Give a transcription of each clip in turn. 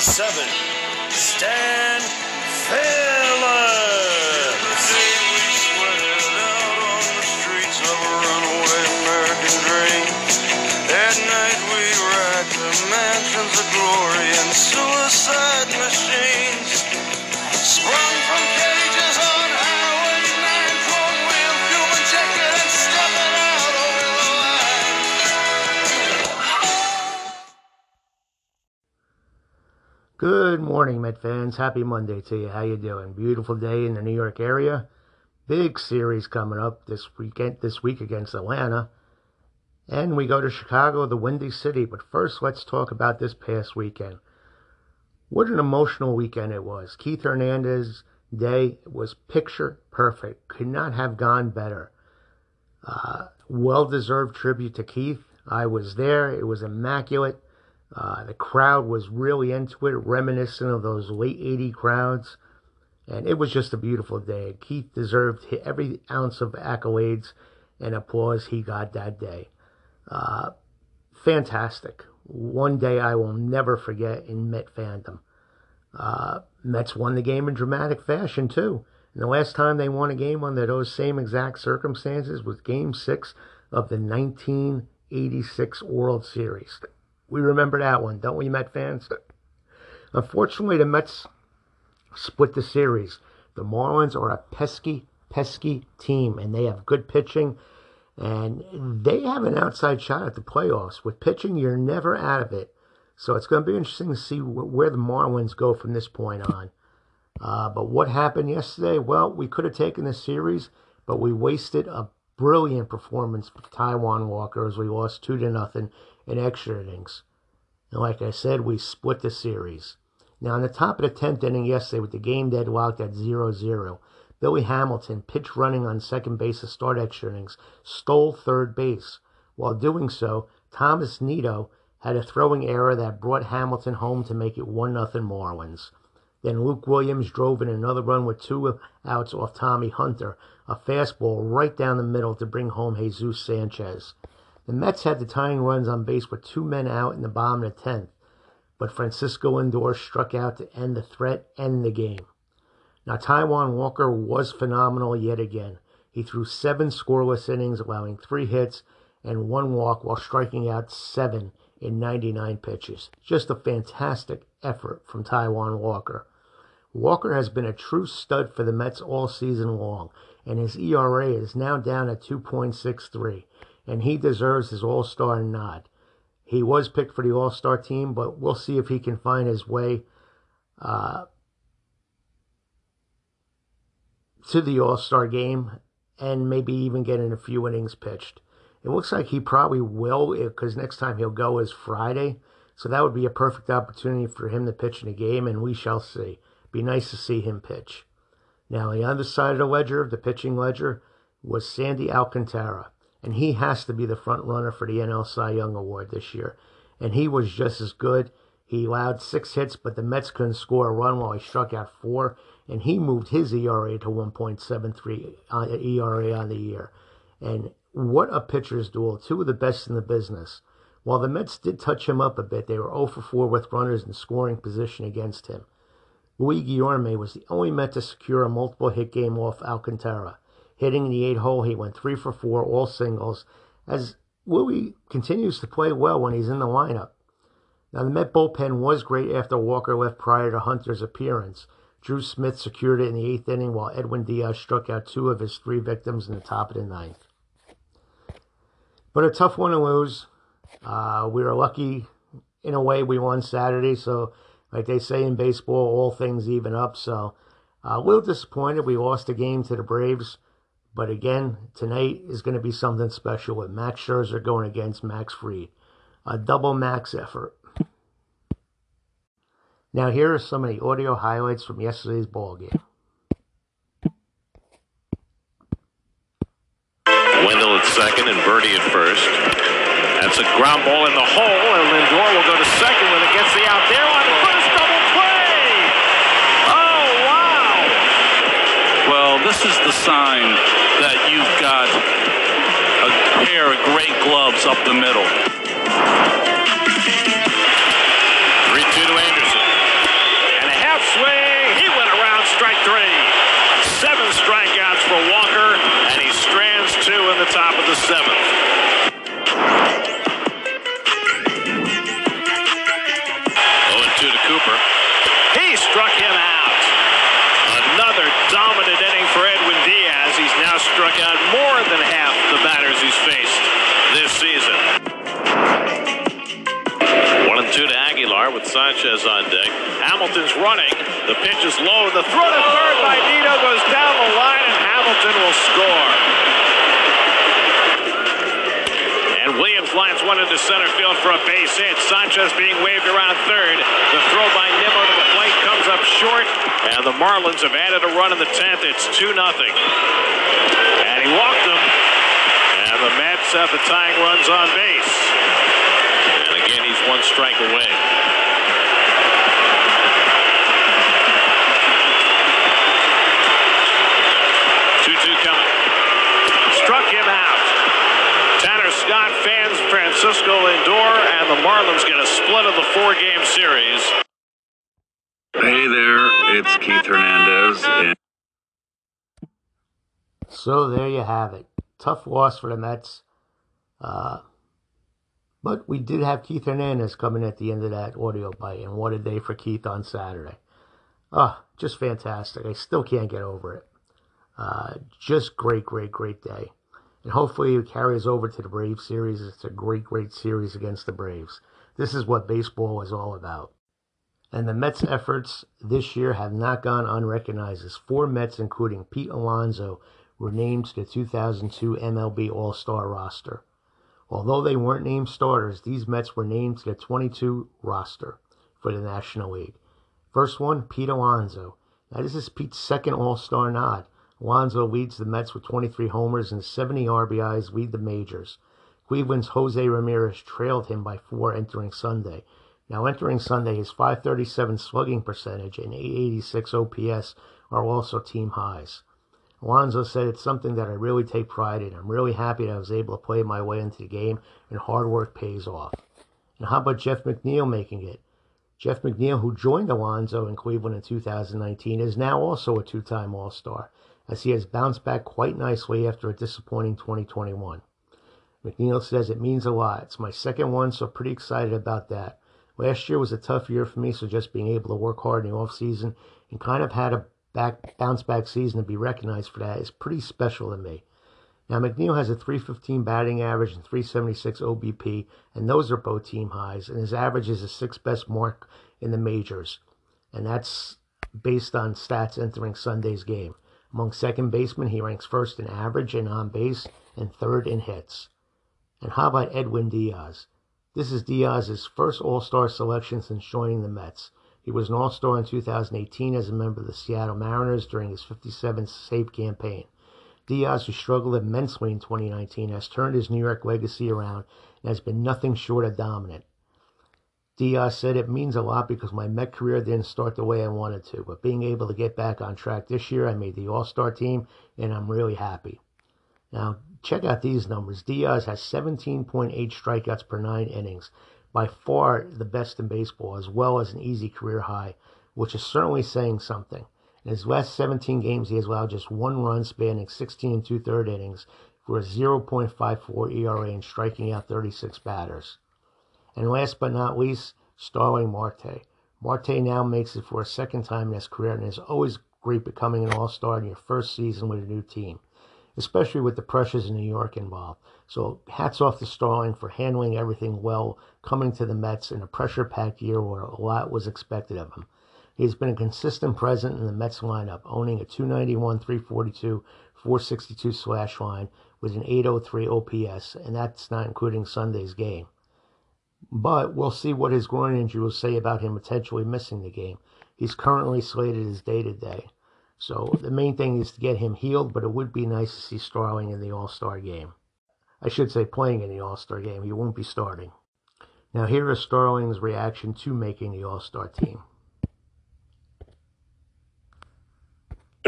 seven, Stan morning, Met fans. Happy Monday to you. How you doing? Beautiful day in the New York area. Big series coming up this weekend. This week against Atlanta, and we go to Chicago, the Windy City. But first, let's talk about this past weekend. What an emotional weekend it was. Keith Hernandez day was picture perfect. Could not have gone better. Uh, well deserved tribute to Keith. I was there. It was immaculate. Uh, the crowd was really into it, reminiscent of those late 80 crowds. And it was just a beautiful day. Keith deserved every ounce of accolades and applause he got that day. Uh, fantastic. One day I will never forget in Met fandom. Uh, Mets won the game in dramatic fashion, too. And the last time they won a game under those same exact circumstances was Game 6 of the 1986 World Series. We remember that one, don't we, Met fans? Unfortunately, the Mets split the series. The Marlins are a pesky, pesky team, and they have good pitching, and they have an outside shot at the playoffs. With pitching, you're never out of it. So it's going to be interesting to see where the Marlins go from this point on. Uh, but what happened yesterday? Well, we could have taken the series, but we wasted a brilliant performance from Taijuan Walker as we lost two to nothing in extra innings. And like I said, we split the series. Now, in the top of the 10th inning yesterday, with the game deadlocked at 0 0, Billy Hamilton, pitch running on second base to start extra innings, stole third base. While doing so, Thomas Nido had a throwing error that brought Hamilton home to make it 1 0 Marlins. Then Luke Williams drove in another run with two outs off Tommy Hunter, a fastball right down the middle to bring home Jesus Sanchez. The Mets had the tying runs on base with two men out in the bottom of the 10th, but Francisco Lindor struck out to end the threat and the game. Now, Taijuan Walker was phenomenal yet again. He threw seven scoreless innings, allowing three hits and one walk while striking out seven in 99 pitches. Just a fantastic effort from Taijuan Walker. Walker has been a true stud for the Mets all season long, and his ERA is now down at 2.63, and he deserves his All Star nod. He was picked for the All Star team, but we'll see if he can find his way uh, to the All Star game and maybe even get in a few innings pitched. It looks like he probably will because next time he'll go is Friday. So that would be a perfect opportunity for him to pitch in a game, and we shall see. Be nice to see him pitch. Now, the other side of the ledger, the pitching ledger, was Sandy Alcantara, and he has to be the front runner for the NL Cy Young Award this year. And he was just as good. He allowed six hits, but the Mets couldn't score a run while he struck out four, and he moved his ERA to 1.73 uh, ERA on the year. And what a pitcher's duel! Two of the best in the business. While the Mets did touch him up a bit, they were 0 for 4 with runners in scoring position against him. Luis Guillorme was the only Met to secure a multiple hit game off Alcantara. Hitting the eight hole, he went 3 for 4, all singles, as Louis continues to play well when he's in the lineup. Now, the Met bullpen was great after Walker left prior to Hunter's appearance. Drew Smith secured it in the eighth inning while Edwin Diaz struck out two of his three victims in the top of the ninth. But a tough one to lose. Uh, we were lucky in a way we won Saturday, so like they say in baseball, all things even up. So uh, a little disappointed we lost the game to the Braves. But again, tonight is going to be something special with Max Scherzer going against Max Fried. A double max effort. Now, here are some of the audio highlights from yesterday's ball game. Wendle at second and Birdie at first. That's a ground ball in the hole, and Lindor will go to second when it gets the out there on the first double play. Oh, wow. Well, this is the sign that you've got a pair of great gloves up the middle. Sanchez on deck. Hamilton's running. The pitch is low. The throw to third by Nido goes down the line, and Hamilton will score. And Williams lines one into center field for a base hit. Sanchez being waved around third. The throw by Nimmo to the plate comes up short, and the Marlins have added a run in the 10th. It's 2 0. And he walked them. And the Mets have the tying runs on base. And again, he's one strike away. Two-two coming. Struck him out. Tanner Scott fans Francisco Lindor, and the Marlins get a split of the four-game series. Hey there, it's Keith Hernandez. And- So there you have it. Tough loss for the Mets. Uh, but we did have Keith Hernandez coming at the end of that audio bite, and what a day for Keith on Saturday. Oh, just fantastic. I still can't get over it. Uh, just great, great, great day. And hopefully it carries over to the Braves series. It's a great, great series against the Braves. This is what baseball is all about. And the Mets' efforts this year have not gone unrecognized as four Mets, including Pete Alonso, were named to the 2002 MLB All Star roster. Although they weren't named starters, these Mets were named to the 22 roster for the National League. First one, Pete Alonso. Now, this is Pete's second All Star nod. Alonso leads the Mets with 23 homers and 70 RBIs, lead the majors. Cleveland's Jose Ramirez trailed him by four entering Sunday. Now, entering Sunday, his 537 slugging percentage and 886 OPS are also team highs. Alonso said it's something that I really take pride in. I'm really happy that I was able to play my way into the game, and hard work pays off. And how about Jeff McNeil making it? Jeff McNeil, who joined Alonso in Cleveland in 2019, is now also a two time All Star, as he has bounced back quite nicely after a disappointing 2021. McNeil says it means a lot. It's my second one, so pretty excited about that. Last year was a tough year for me, so just being able to work hard in the off season and kind of had a back bounce back season to be recognized for that is pretty special to me. Now McNeil has a 315 batting average and 376 OBP, and those are both team highs, and his average is the sixth best mark in the majors. And that's based on stats entering Sunday's game. Among second basemen, he ranks first in average and on base and third in hits. And how about Edwin Diaz? This is Diaz's first All Star selection since joining the Mets. He was an All Star in 2018 as a member of the Seattle Mariners during his 57th save campaign. Diaz, who struggled immensely in 2019, has turned his New York legacy around and has been nothing short of dominant. Diaz said it means a lot because my Met career didn't start the way I wanted to, but being able to get back on track this year, I made the All Star team, and I'm really happy. Now, check out these numbers. Diaz has 17.8 strikeouts per nine innings, by far the best in baseball, as well as an easy career high, which is certainly saying something. In his last 17 games, he has allowed just one run, spanning 16 and two third innings, for a 0.54 ERA and striking out 36 batters. And last but not least, Starling Marte. Marte now makes it for a second time in his career, and it's always great becoming an all star in your first season with a new team, especially with the pressures in New York involved. So, hats off to Starling for handling everything well, coming to the Mets in a pressure packed year where a lot was expected of him. He has been a consistent presence in the Mets lineup, owning a 291, 342, 462 slash line with an 803 OPS, and that's not including Sunday's game. But we'll see what his groin injury will say about him potentially missing the game. He's currently slated as day to day. So the main thing is to get him healed, but it would be nice to see Starling in the All Star game. I should say playing in the All Star game. He won't be starting. Now, here is Starling's reaction to making the All Star team.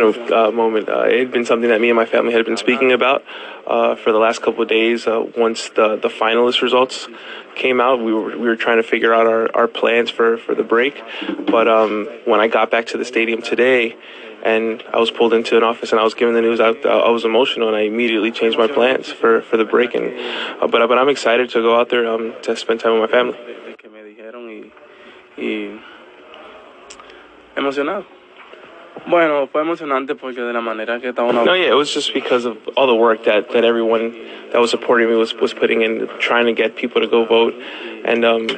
uh, moment. Uh, it had been something that me and my family had been speaking about uh, for the last couple of days. Uh, once the, the finalist results came out, we were we were trying to figure out our, our plans for, for the break. But um, when I got back to the stadium today, and I was pulled into an office and I was given the news, I, I was emotional and I immediately changed my plans for, for the break. And uh, but but I'm excited to go out there um, to spend time with my family. Bueno, fue emocionante porque de la manera que No, yeah, it was just because of all the work that, that everyone that was supporting me was, was putting in, trying to get people to go vote. And um,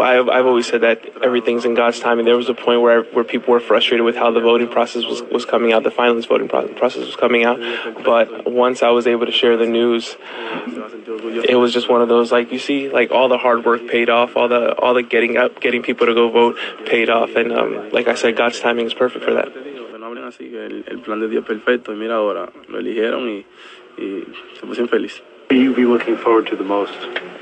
I've, I've always said that everything's in God's timing. There was a point where where people were frustrated with how the voting process was, was coming out, the finalist voting process was coming out. But once I was able to share the news, it was just one of those like you see, like all the hard work paid off, all the all the getting up, getting people to go vote paid off. And um, like I said, God's timing is perfect for that. El, el plan de Dios perfecto y mira ahora lo eligieron y, y se pusieron felices. you be looking forward to the most?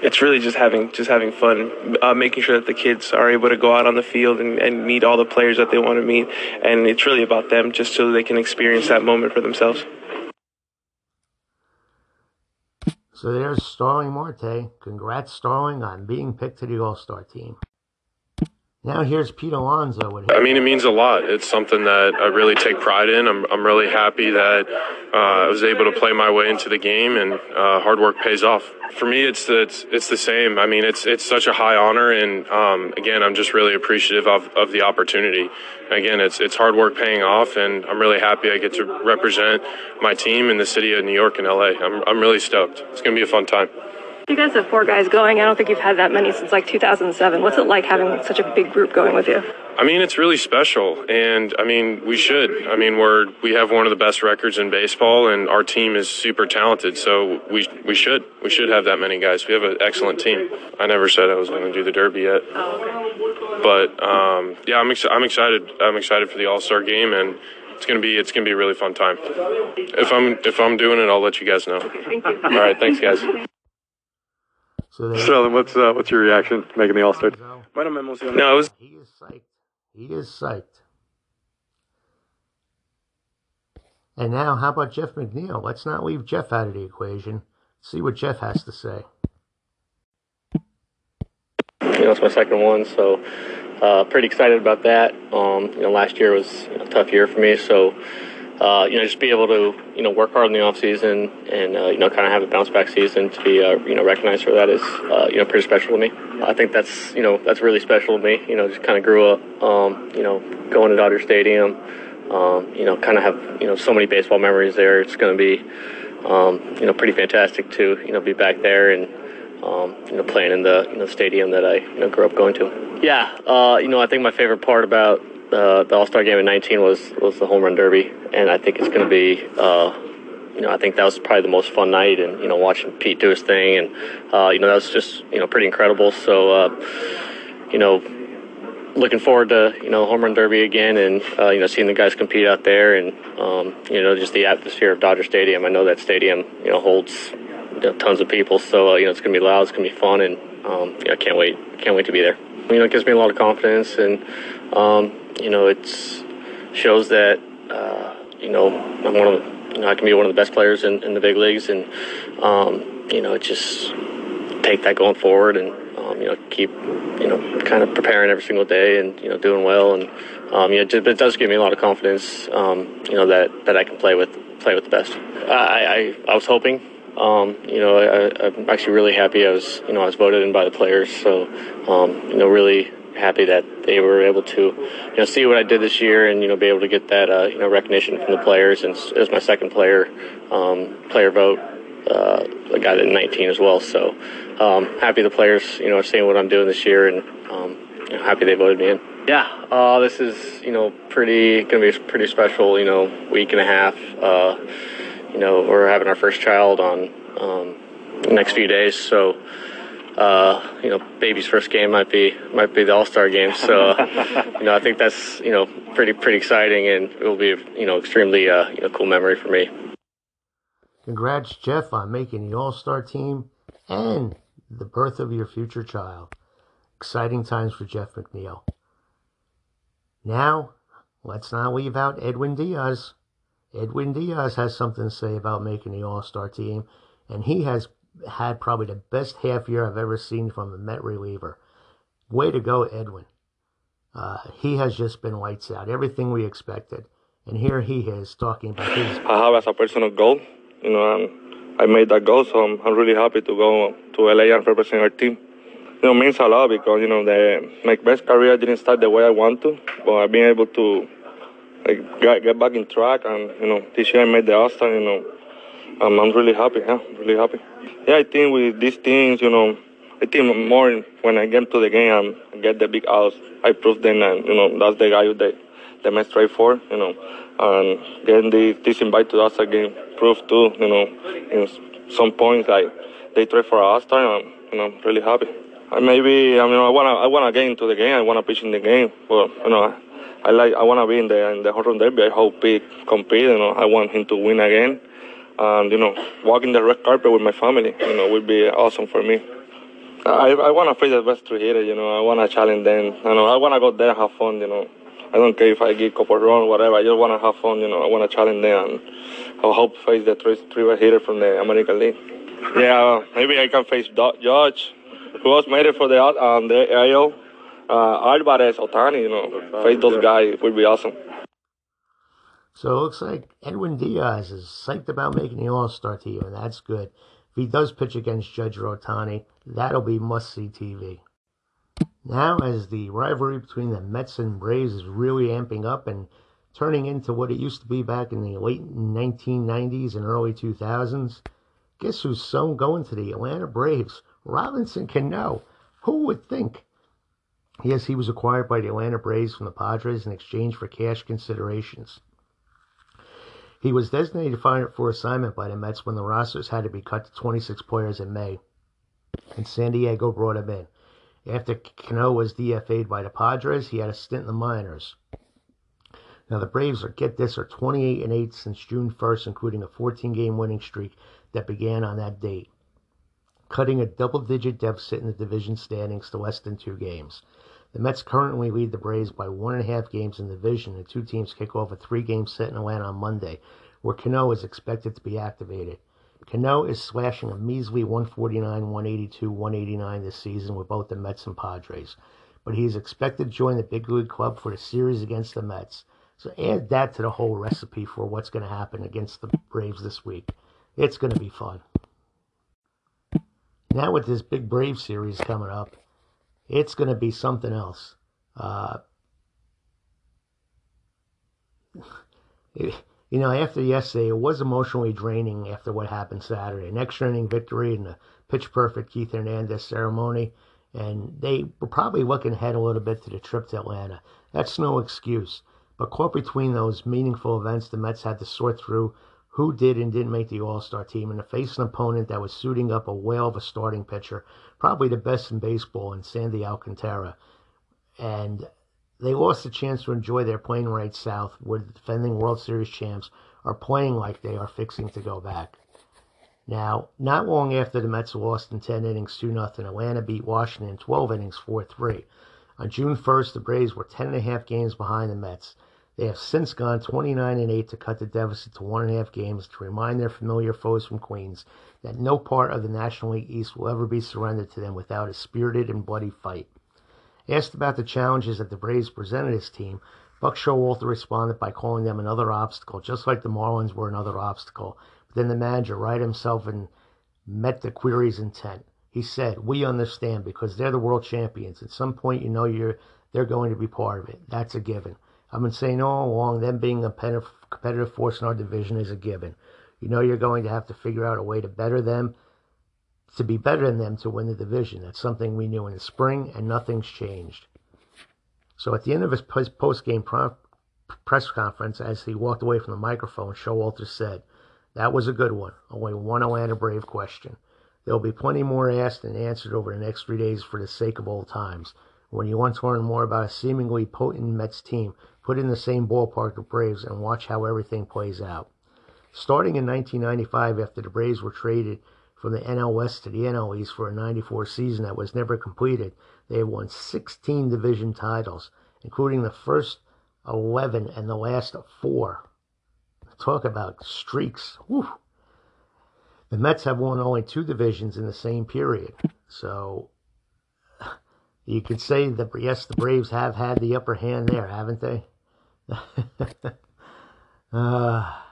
It's really just having just having fun, uh, making sure that the kids are able to go out on the field and, and meet all the players that they want to meet, and it's really about them, just so they can experience that moment for themselves. So there's Starling Marte. Congrats, Starling, on being picked to the All Star team. Now here's Pete Alonso. I mean, it means a lot. It's something that I really take pride in. I'm, I'm really happy that uh, I was able to play my way into the game, and uh, hard work pays off. For me, it's the, it's it's the same. I mean, it's it's such a high honor, and um, again, I'm just really appreciative of, of the opportunity. Again, it's it's hard work paying off, and I'm really happy I get to represent my team in the city of New York and LA. I'm I'm really stoked. It's going to be a fun time. You guys have four guys going. I don't think you've had that many since like 2007. What's it like having such a big group going with you? I mean, it's really special, and I mean, we should. I mean, we're we have one of the best records in baseball, and our team is super talented. So we we should we should have that many guys. We have an excellent team. I never said I was going to do the Derby yet, but um, yeah, I'm ex- I'm excited. I'm excited for the All Star game, and it's gonna be it's gonna be a really fun time. If I'm if I'm doing it, I'll let you guys know. All right, thanks, guys. So they, Starling, what's uh, what's your reaction making the All Star? Bueno, me emocioné. No, it was he is psyched. He is psyched. And now, how about Jeff McNeil? Let's not leave Jeff out of the equation. See what Jeff has to say. You know, it's my second one, so uh, pretty excited about that. Um, you know, last year was a tough year for me, so uh, you know, just be able to you know work hard in the off season and uh, you know kind of have a bounce back season to be uh, you know recognized for that is uh, you know pretty special to me. I think that's you know that's really special to me. You know, just kind of grew up um, you know going to Dodger Stadium. Um, you know, kind of have you know so many baseball memories there. It's going to be um, you know pretty fantastic to you know be back there and um, you know playing in the you know stadium that I you know grew up going to. Yeah, uh, you know I think my favorite part about uh, the All Star game in '19 was was the home run derby, and I think it's going to be. Uh, you know, I think that was probably the most fun night, and you know, watching Pete do his thing, and uh, you know, that was just you know pretty incredible. So, uh, you know, looking forward to you know home run derby again, and uh, you know seeing the guys compete out there, and um, you know just the atmosphere of Dodger Stadium. I know that stadium you know holds you know, tons of people, so uh, you know it's gonna be loud, it's gonna be fun, and um, know, I can't wait, can't wait to be there. You know, it gives me a lot of confidence, and um, you know, it's shows that uh, you know I'm one of you know I can be one of the best players in, in the big leagues, and um, you know, just take that going forward and um, you know keep you know kind of preparing every single day and you know doing well and um, yeah, it, just, it does give me a lot of confidence um, you know that that I can play with play with the best. I I, I was hoping. Um, you know, I, I'm actually really happy. I was, you know, I was voted in by the players, so um, you know, really happy that they were able to, you know, see what I did this year and you know be able to get that uh, you know recognition from the players. And it was my second player um, player vote. Uh, I got it in 19 as well. So um, happy the players you know are seeing what I'm doing this year and um, you know, happy they voted me in. Yeah, uh, this is you know pretty gonna be a pretty special you know week and a half. Uh, you know we're having our first child on um, next few days, so uh, you know, baby's first game might be might be the All Star game. So, uh, you know, I think that's you know pretty pretty exciting, and it will be you know extremely uh, you know cool memory for me. Congrats, Jeff, on making the All Star team and the birth of your future child. Exciting times for Jeff McNeil. Now, let's not leave out Edwin Diaz. Edwin Diaz has something to say about making the All Star team, and he has had probably the best half year I've ever seen from a Met reliever. Way to go, Edwin. Uh, he has just been lights out. Everything we expected. And here he is talking about his. I have as a personal goal, you know, I made that goal, so I'm, I'm really happy to go to LA and represent our team. You know, it means a lot because, you know, the, my best career didn't start the way I want to, but I've been able to like get, get back in track. And you know, this year I made the All Star. You know, um, I'm really happy. Yeah, really happy. Yeah, I think with these things, you know, I think more when I get to the game and get the big outs, I prove them that you know that's the guy who they they must try for. You know, and getting the, this invite to us again prove too. You know, in some points like they try for All Star, and you know, I'm really happy. And maybe I mean I wanna I wanna get into the game. I wanna pitch in the game. But you know. I like I want to be in the in the run derby. I hope he compete. You know, I want him to win again, and you know, walking the red carpet with my family. You know, would be awesome for me. I I want to face the best three hitters. You know, I want to challenge them. You know, I want to go there and have fun. You know, I don't care if I get couple run, whatever. I just want to have fun. You know, I want to challenge them, and I hope face the three three hitter from the American League. Yeah, maybe I can face Judge, who was made it for the um, the AL uh, Alvarez, Ohtani, you know, face those guys would be awesome. So it looks like Edwin Diaz is psyched about making the All Star team, and that's good. If he does pitch against Judge Rotani, that'll be must see TV. Now, as the rivalry between the Mets and Braves is really amping up and turning into what it used to be back in the late 1990s and early 2000s, guess who's so going to the Atlanta Braves? Robinson Cano. Who would think? Yes, he was acquired by the Atlanta Braves from the Padres in exchange for cash considerations. He was designated for assignment by the Mets when the rosters had to be cut to 26 players in May, and San Diego brought him in. After Cano was DFA'd by the Padres, he had a stint in the minors. Now the Braves are get this are 28 and 8 since June 1st, including a 14 game winning streak that began on that date, cutting a double digit deficit in the division standings to less than two games. The Mets currently lead the Braves by one and a half games in the division. The two teams kick off a three-game set in Atlanta on Monday, where Cano is expected to be activated. Cano is slashing a measly 149, 182, 189 this season with both the Mets and Padres, but he is expected to join the big league club for the series against the Mets. So add that to the whole recipe for what's going to happen against the Braves this week. It's going to be fun. Now with this big Brave series coming up, it's going to be something else. Uh, you know, after yesterday, it was emotionally draining after what happened Saturday. An extra inning victory and the pitch perfect Keith Hernandez ceremony. And they were probably looking ahead a little bit to the trip to Atlanta. That's no excuse. But caught between those meaningful events, the Mets had to sort through who did and didn't make the All Star team and to face an opponent that was suiting up a whale of a starting pitcher probably the best in baseball in Sandy Alcantara. And they lost the chance to enjoy their playing ride south, where the defending World Series champs are playing like they are fixing to go back. Now, not long after the Mets lost in 10 innings 2 0, Atlanta beat Washington in 12 innings 4 3. On June 1st, the Braves were 10.5 games behind the Mets. They have since gone 29 and 8 to cut the deficit to one and a half games to remind their familiar foes from Queens that no part of the National League East will ever be surrendered to them without a spirited and bloody fight. Asked about the challenges that the Braves presented his team, Buck Showalter responded by calling them another obstacle, just like the Marlins were another obstacle. But then the manager right himself and met the query's intent. He said, "We understand because they're the world champions. At some point, you know you're they're going to be part of it. That's a given." I've been saying all along, them being a competitive force in our division is a given. You know you're going to have to figure out a way to better them, to be better than them to win the division. That's something we knew in the spring, and nothing's changed. So at the end of his post-game press conference, as he walked away from the microphone, Showalter said, "That was a good one. Only one Atlanta Brave question. There will be plenty more asked and answered over the next three days for the sake of old times. When you want to learn more about a seemingly potent Mets team, put in the same ballpark of Braves and watch how everything plays out. Starting in 1995, after the Braves were traded from the NL West to the NL East for a 94 season that was never completed, they won 16 division titles, including the first 11 and the last four. Talk about streaks. The Mets have won only two divisions in the same period. So you could say that, yes, the Braves have had the upper hand there, haven't they? Uh,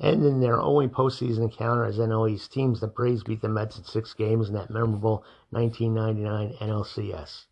and in their only postseason encounter as NL teams, the Braves beat the Mets in six games in that memorable 1999 NLCS.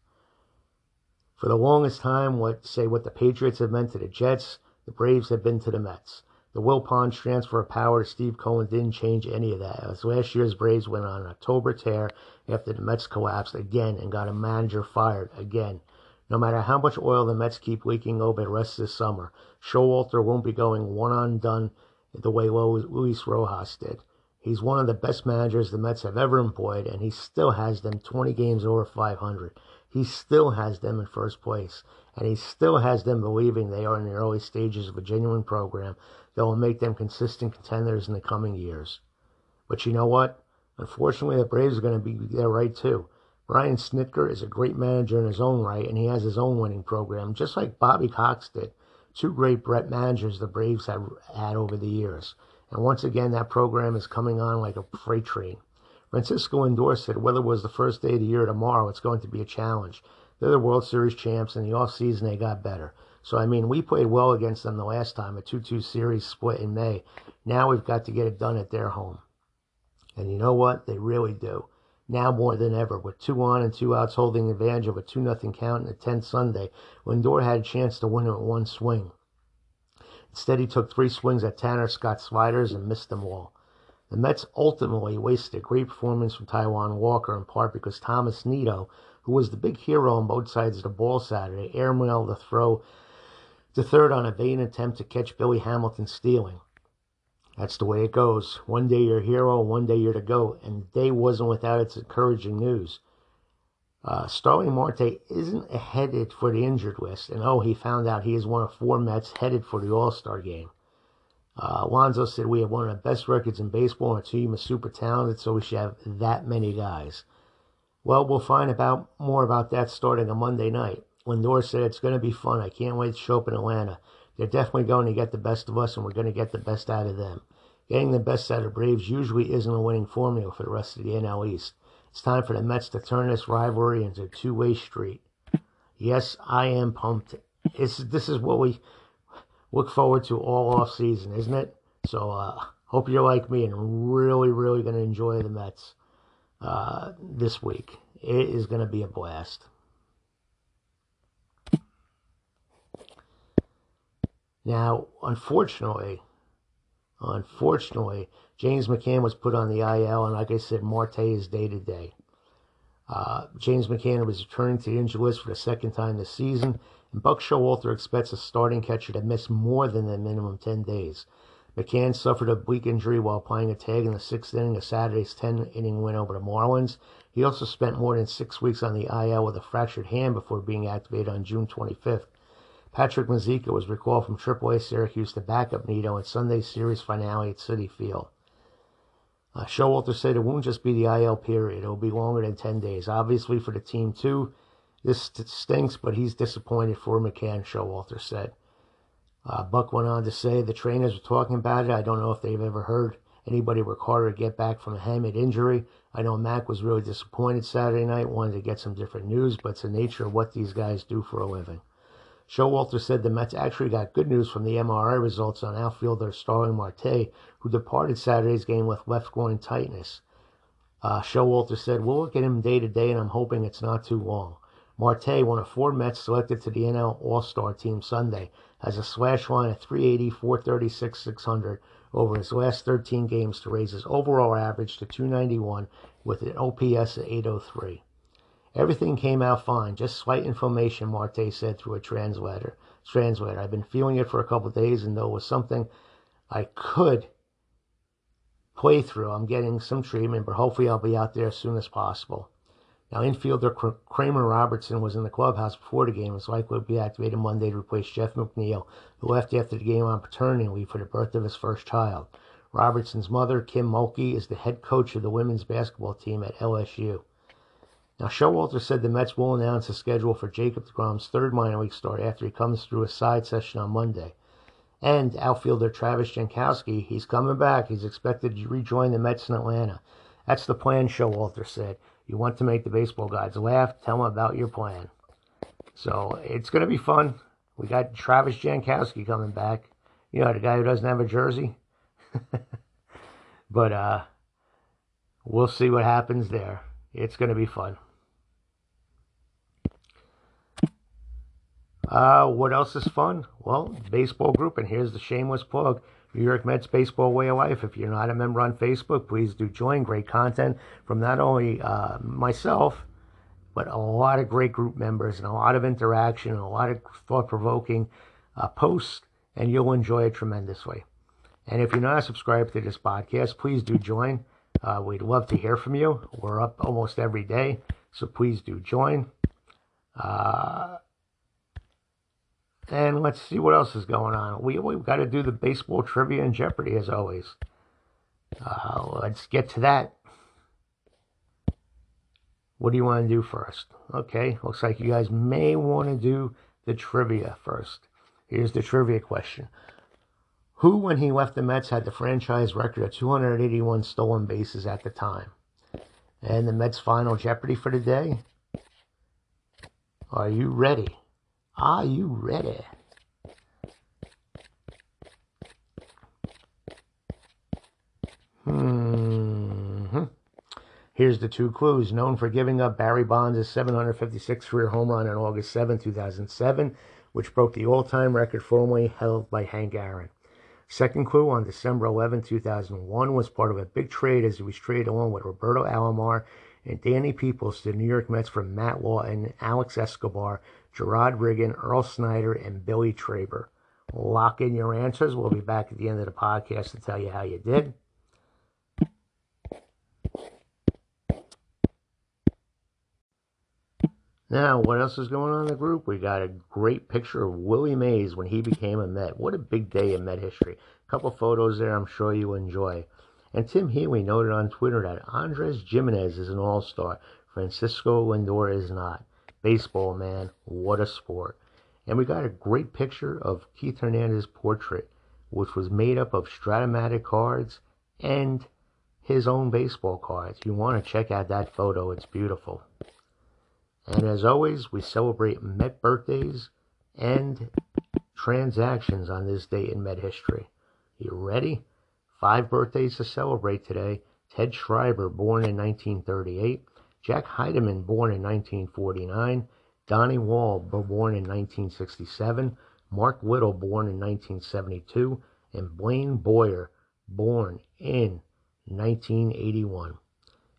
For the longest time, what say what the Patriots have meant to the Jets, the Braves have been to the Mets. The Wilpons transfer of power to Steve Cohen didn't change any of that. As last year's Braves went on an October tear after the Mets collapsed again and got a manager fired again. No matter how much oil the Mets keep leaking over the rest of the summer, Showalter won't be going one on done the way Luis Rojas did. He's one of the best managers the Mets have ever employed, and he still has them 20 games over 500. He still has them in first place, and he still has them believing they are in the early stages of a genuine program that will make them consistent contenders in the coming years. But you know what? Unfortunately, the Braves are going to be there right too. Brian Snitker is a great manager in his own right, and he has his own winning program, just like Bobby Cox did. Two great Brett managers the Braves have had over the years. And once again, that program is coming on like a freight train. Francisco Lindor said whether it was the first day of the year or tomorrow, it's going to be a challenge. They're the World Series champs. In the off season, they got better. So, I mean, we played well against them the last time, a 2 2 series split in May. Now we've got to get it done at their home. And you know what? They really do. Now more than ever, with two on and two outs holding advantage of a 2 0 count in the 10th Sunday, Lindor had a chance to win it in one swing. Instead, he took three swings at Tanner Scott sliders and missed them all. The Mets ultimately wasted a great performance from Taijuan Walker, in part because Thomas Nido, who was the big hero on both sides of the ball Saturday, airmailed the throw to third on a vain attempt to catch Billy Hamilton stealing. That's the way it goes. One day you're a hero, one day you're the GOAT, and the day wasn't without its encouraging news. Uh, Starling Marte isn't headed for the injured list, and oh, he found out he is one of four Mets headed for the All Star game. Uh, Alonso said we have one of the best records in baseball, and our team is super talented, so we should have that many guys. Well, we'll find about more about that starting on Monday night. Lindor said it's going to be fun. I can't wait to show up in Atlanta. They're definitely going to get the best of us, and we're going to get the best out of them. Getting the best out of Braves usually isn't a winning formula for the rest of the NL East. It's time for the Mets to turn this rivalry into a two-way street. Yes, I am pumped. It's, this is what we look forward to all off season, isn't it? So uh, hope you're like me and really, really going to enjoy the Mets uh, this week. It is going to be a blast. Now, unfortunately, unfortunately, James McCann was put on the IL, and like I said, Marte is day to day. Uh, James McCann was returning to the injury list for the second time this season, and Buck Showalter expects a starting catcher to miss more than the minimum 10 days. McCann suffered a weak injury while playing a tag in the sixth inning of Saturday's 10 inning win over the Marlins. He also spent more than six weeks on the IL with a fractured hand before being activated on June 25th. Patrick Mazeika was recalled from AAA Syracuse to back up Nido in Sunday's series finale at Citi Field. Uh, Showalter said it won't just be the IL period, it will be longer than 10 days. Obviously, for the team, too, this stinks, but he's disappointed for McCann, Showalter said. Uh, Buck went on to say the trainers were talking about it. I don't know if they've ever heard anybody work harder to get back from a hamate injury. I know Mac was really disappointed Saturday night, wanted to get some different news, but it's the nature of what these guys do for a living. Showalter said the Mets actually got good news from the MRI results on outfielder Starling Marte, who departed Saturday's game with left groin tightness. Uh, Showalter said, We'll look at him day to day, and I'm hoping it's not too long. Marte, one of four Mets selected to the NL All Star team Sunday, has a slash line of 380, 436, 600 over his last 13 games to raise his overall average to 291 with an OPS of 803. Everything came out fine, just slight inflammation, Marte said through a translator. Translator. I've been feeling it for a couple days, and though it was something I could play through, I'm getting some treatment, but hopefully I'll be out there as soon as possible. Now, infielder Kramer Robertson was in the clubhouse before the game and is likely to be activated Monday to replace Jeff McNeil, who left after the game on paternity leave for the birth of his first child. Robertson's mother, Kim Mulkey, is the head coach of the women's basketball team at LSU. Now, Showalter said the Mets will announce a schedule for Jacob DeGrom's third minor league start after he comes through a side session on Monday. And outfielder Travis Jankowski, he's coming back. He's expected to rejoin the Mets in Atlanta. That's the plan, Showalter said. You want to make the baseball gods laugh, tell them about your plan. So it's going to be fun. We got Travis Jankowski coming back. You know, the guy who doesn't have a jersey. but uh, we'll see what happens there. It's going to be fun. Uh, what else is fun? Well, baseball group, and here's the shameless plug. New York Mets Baseball Way of Life. If you're not a member on Facebook, please do join. Great content from not only uh, myself, but a lot of great group members and a lot of interaction and a lot of thought provoking uh, posts, and you'll enjoy it tremendously. And if you're not subscribed to this podcast, please do join. Uh, we'd love to hear from you. We're up almost every day, so please do join. Uh, and let's see what else is going on. We, we've got to do the baseball trivia and Jeopardy as always. Uh, let's get to that. What do you want to do first? Okay, looks like you guys may want to do the trivia first. Here's the trivia question Who, when he left the Mets, had the franchise record of 281 stolen bases at the time? And the Mets' final Jeopardy for today. Are you ready? Are you ready? Hmm. Here's the two clues. Known for giving up Barry Bonds' 756 career home run on August 7, 2007, which broke the all time record formerly held by Hank Aaron. Second clue on December 11, 2001, was part of a big trade as he was traded along with Roberto Alomar and Danny Peoples to the New York Mets for Matt Lawton, Alex Escobar, Jerrod Riggan, Earl Snyder, and Billy Traber. Lock in your answers. We'll be back at the end of the podcast to tell you how you did. Now, what else is going on in the group? We got a great picture of Willie Mays when he became a Met. What a big day in Met history. A couple photos there I'm sure you enjoy. And Tim Healy noted on Twitter that Andres Gimenez is an all-star. Francisco Lindor is not. Baseball, man. What a sport. And we got a great picture of Keith Hernandez's portrait, which was made up of Strat-O-Matic cards and his own baseball cards. You want to check out that photo. It's beautiful. And as always, we celebrate Met birthdays and transactions on this date in Met history. You ready? Five birthdays to celebrate today. Ted Schreiber, born in 1938. Jack Heidemann, born in 1949. Donnie Wall, born in 1967. Mark Whittle, born in 1972. And Blaine Boyer, born in 1981.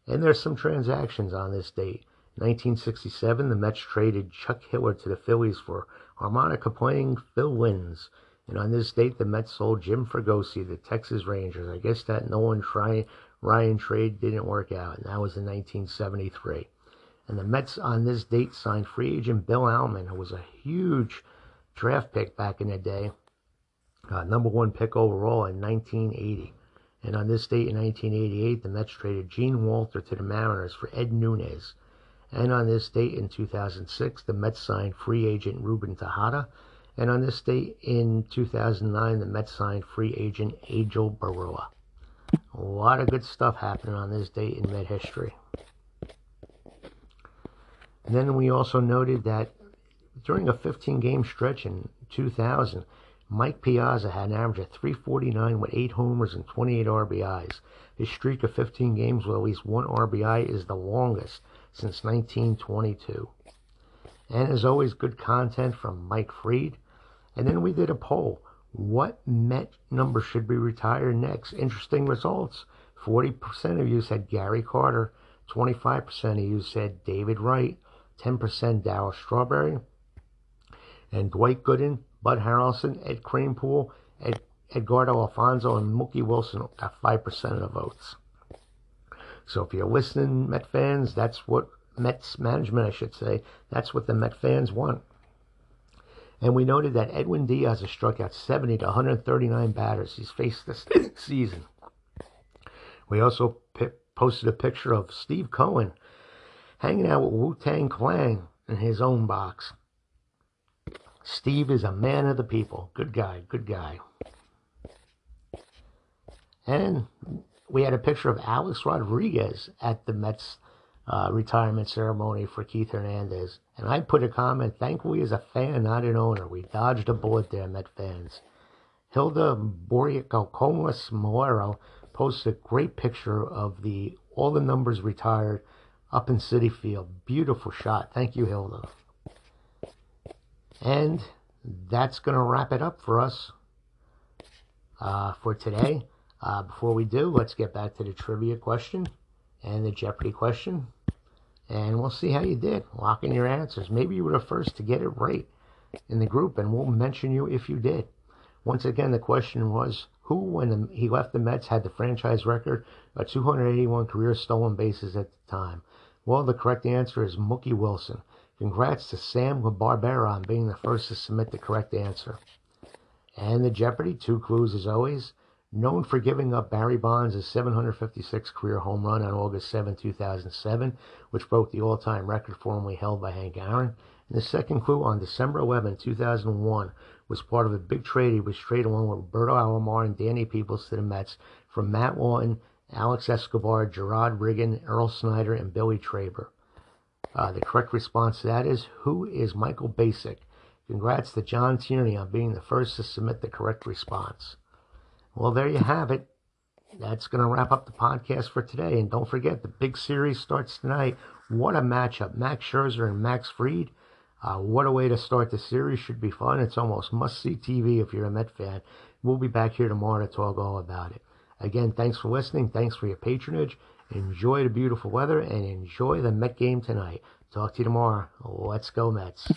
And there's some transactions on this date. 1967, the Mets traded Chuck Hiller to the Phillies for harmonica playing Phil Linz. And on this date, the Mets sold Jim Fregosi to the Texas Rangers. I guess that Nolan Ryan trade didn't work out, and that was in 1973. And the Mets on this date signed free agent Bill Almon, who was a huge draft pick back in the day, uh, number one pick overall in 1980. And on this date in 1988, the Mets traded Gene Walter to the Mariners for Ed Nunez. And on this date in 2006, the Mets signed free agent Ruben Tejada. And on this date in 2009, the Mets signed free agent Angel Berroa. A lot of good stuff happening on this date in Met history. And then we also noted that during a 15 game stretch in 2000, Mike Piazza had an average of 349 with 8 homers and 28 RBIs. His streak of 15 games with at least one RBI is the longest since 1922. And as always, good content from Mike Freed. And then we did a poll. What Met number should be retired next? Interesting results. 40% of you said Gary Carter. 25% of you said David Wright. 10% Darryl Strawberry. And Dwight Gooden, Bud Harrelson, Ed Kranepool, Ed, Edgardo Alfonzo, and Mookie Wilson got 5% of the votes. So if you're listening, Met fans, that's what Mets management, I should say, that's what the Met fans want. And we noted that Edwin Diaz has struck out 70 to 139 batters he's faced this season. We also p- posted a picture of Steve Cohen hanging out with Wu Tang Clan in his own box. Steve is a man of the people. Good guy, good guy. And we had a picture of Alex Rodriguez at the Mets uh, retirement ceremony for Keith Hernandez. And I put a comment, thankfully as a fan, not an owner. We dodged a bullet there, Met fans. Hilda Boricocomas Moero posted a great picture of the all the numbers retired up in Citi Field. Beautiful shot. Thank you, Hilda. And that's going to wrap it up for us uh, for today. Uh, before we do, let's get back to the trivia question and the Jeopardy question. And we'll see how you did. Lock in your answers. Maybe you were the first to get it right in the group, and we'll mention you if you did. Once again, the question was who, when the, he left the Mets, had the franchise record of 281 career stolen bases at the time? Well, the correct answer is Mookie Wilson. Congrats to Sam Barbera on being the first to submit the correct answer. And the Jeopardy, two clues as always. Known for giving up Barry Bonds' 756 career home run on August 7, 2007, which broke the all time record formerly held by Hank Aaron. And the second clue on December 11, 2001, was part of a big trade. He was traded along with Roberto Alomar and Danny Peoples to the Mets from Matt Lawton, Alex Escobar, Jerrod Riggan, Earl Snyder, and Billy Traber. Uh, the correct response to that is Who is Michael Bacsik? Congrats to John Tierney on being the first to submit the correct response. Well, there you have it. That's going to wrap up the podcast for today. And don't forget, the big series starts tonight. What a matchup. Max Scherzer and Max Fried. Uh, what a way to start the series. Should be fun. It's almost must see TV if you're a Met fan. We'll be back here tomorrow to talk all about it. Again, thanks for listening. Thanks for your patronage. Enjoy the beautiful weather and enjoy the Met game tonight. Talk to you tomorrow. Let's go, Mets.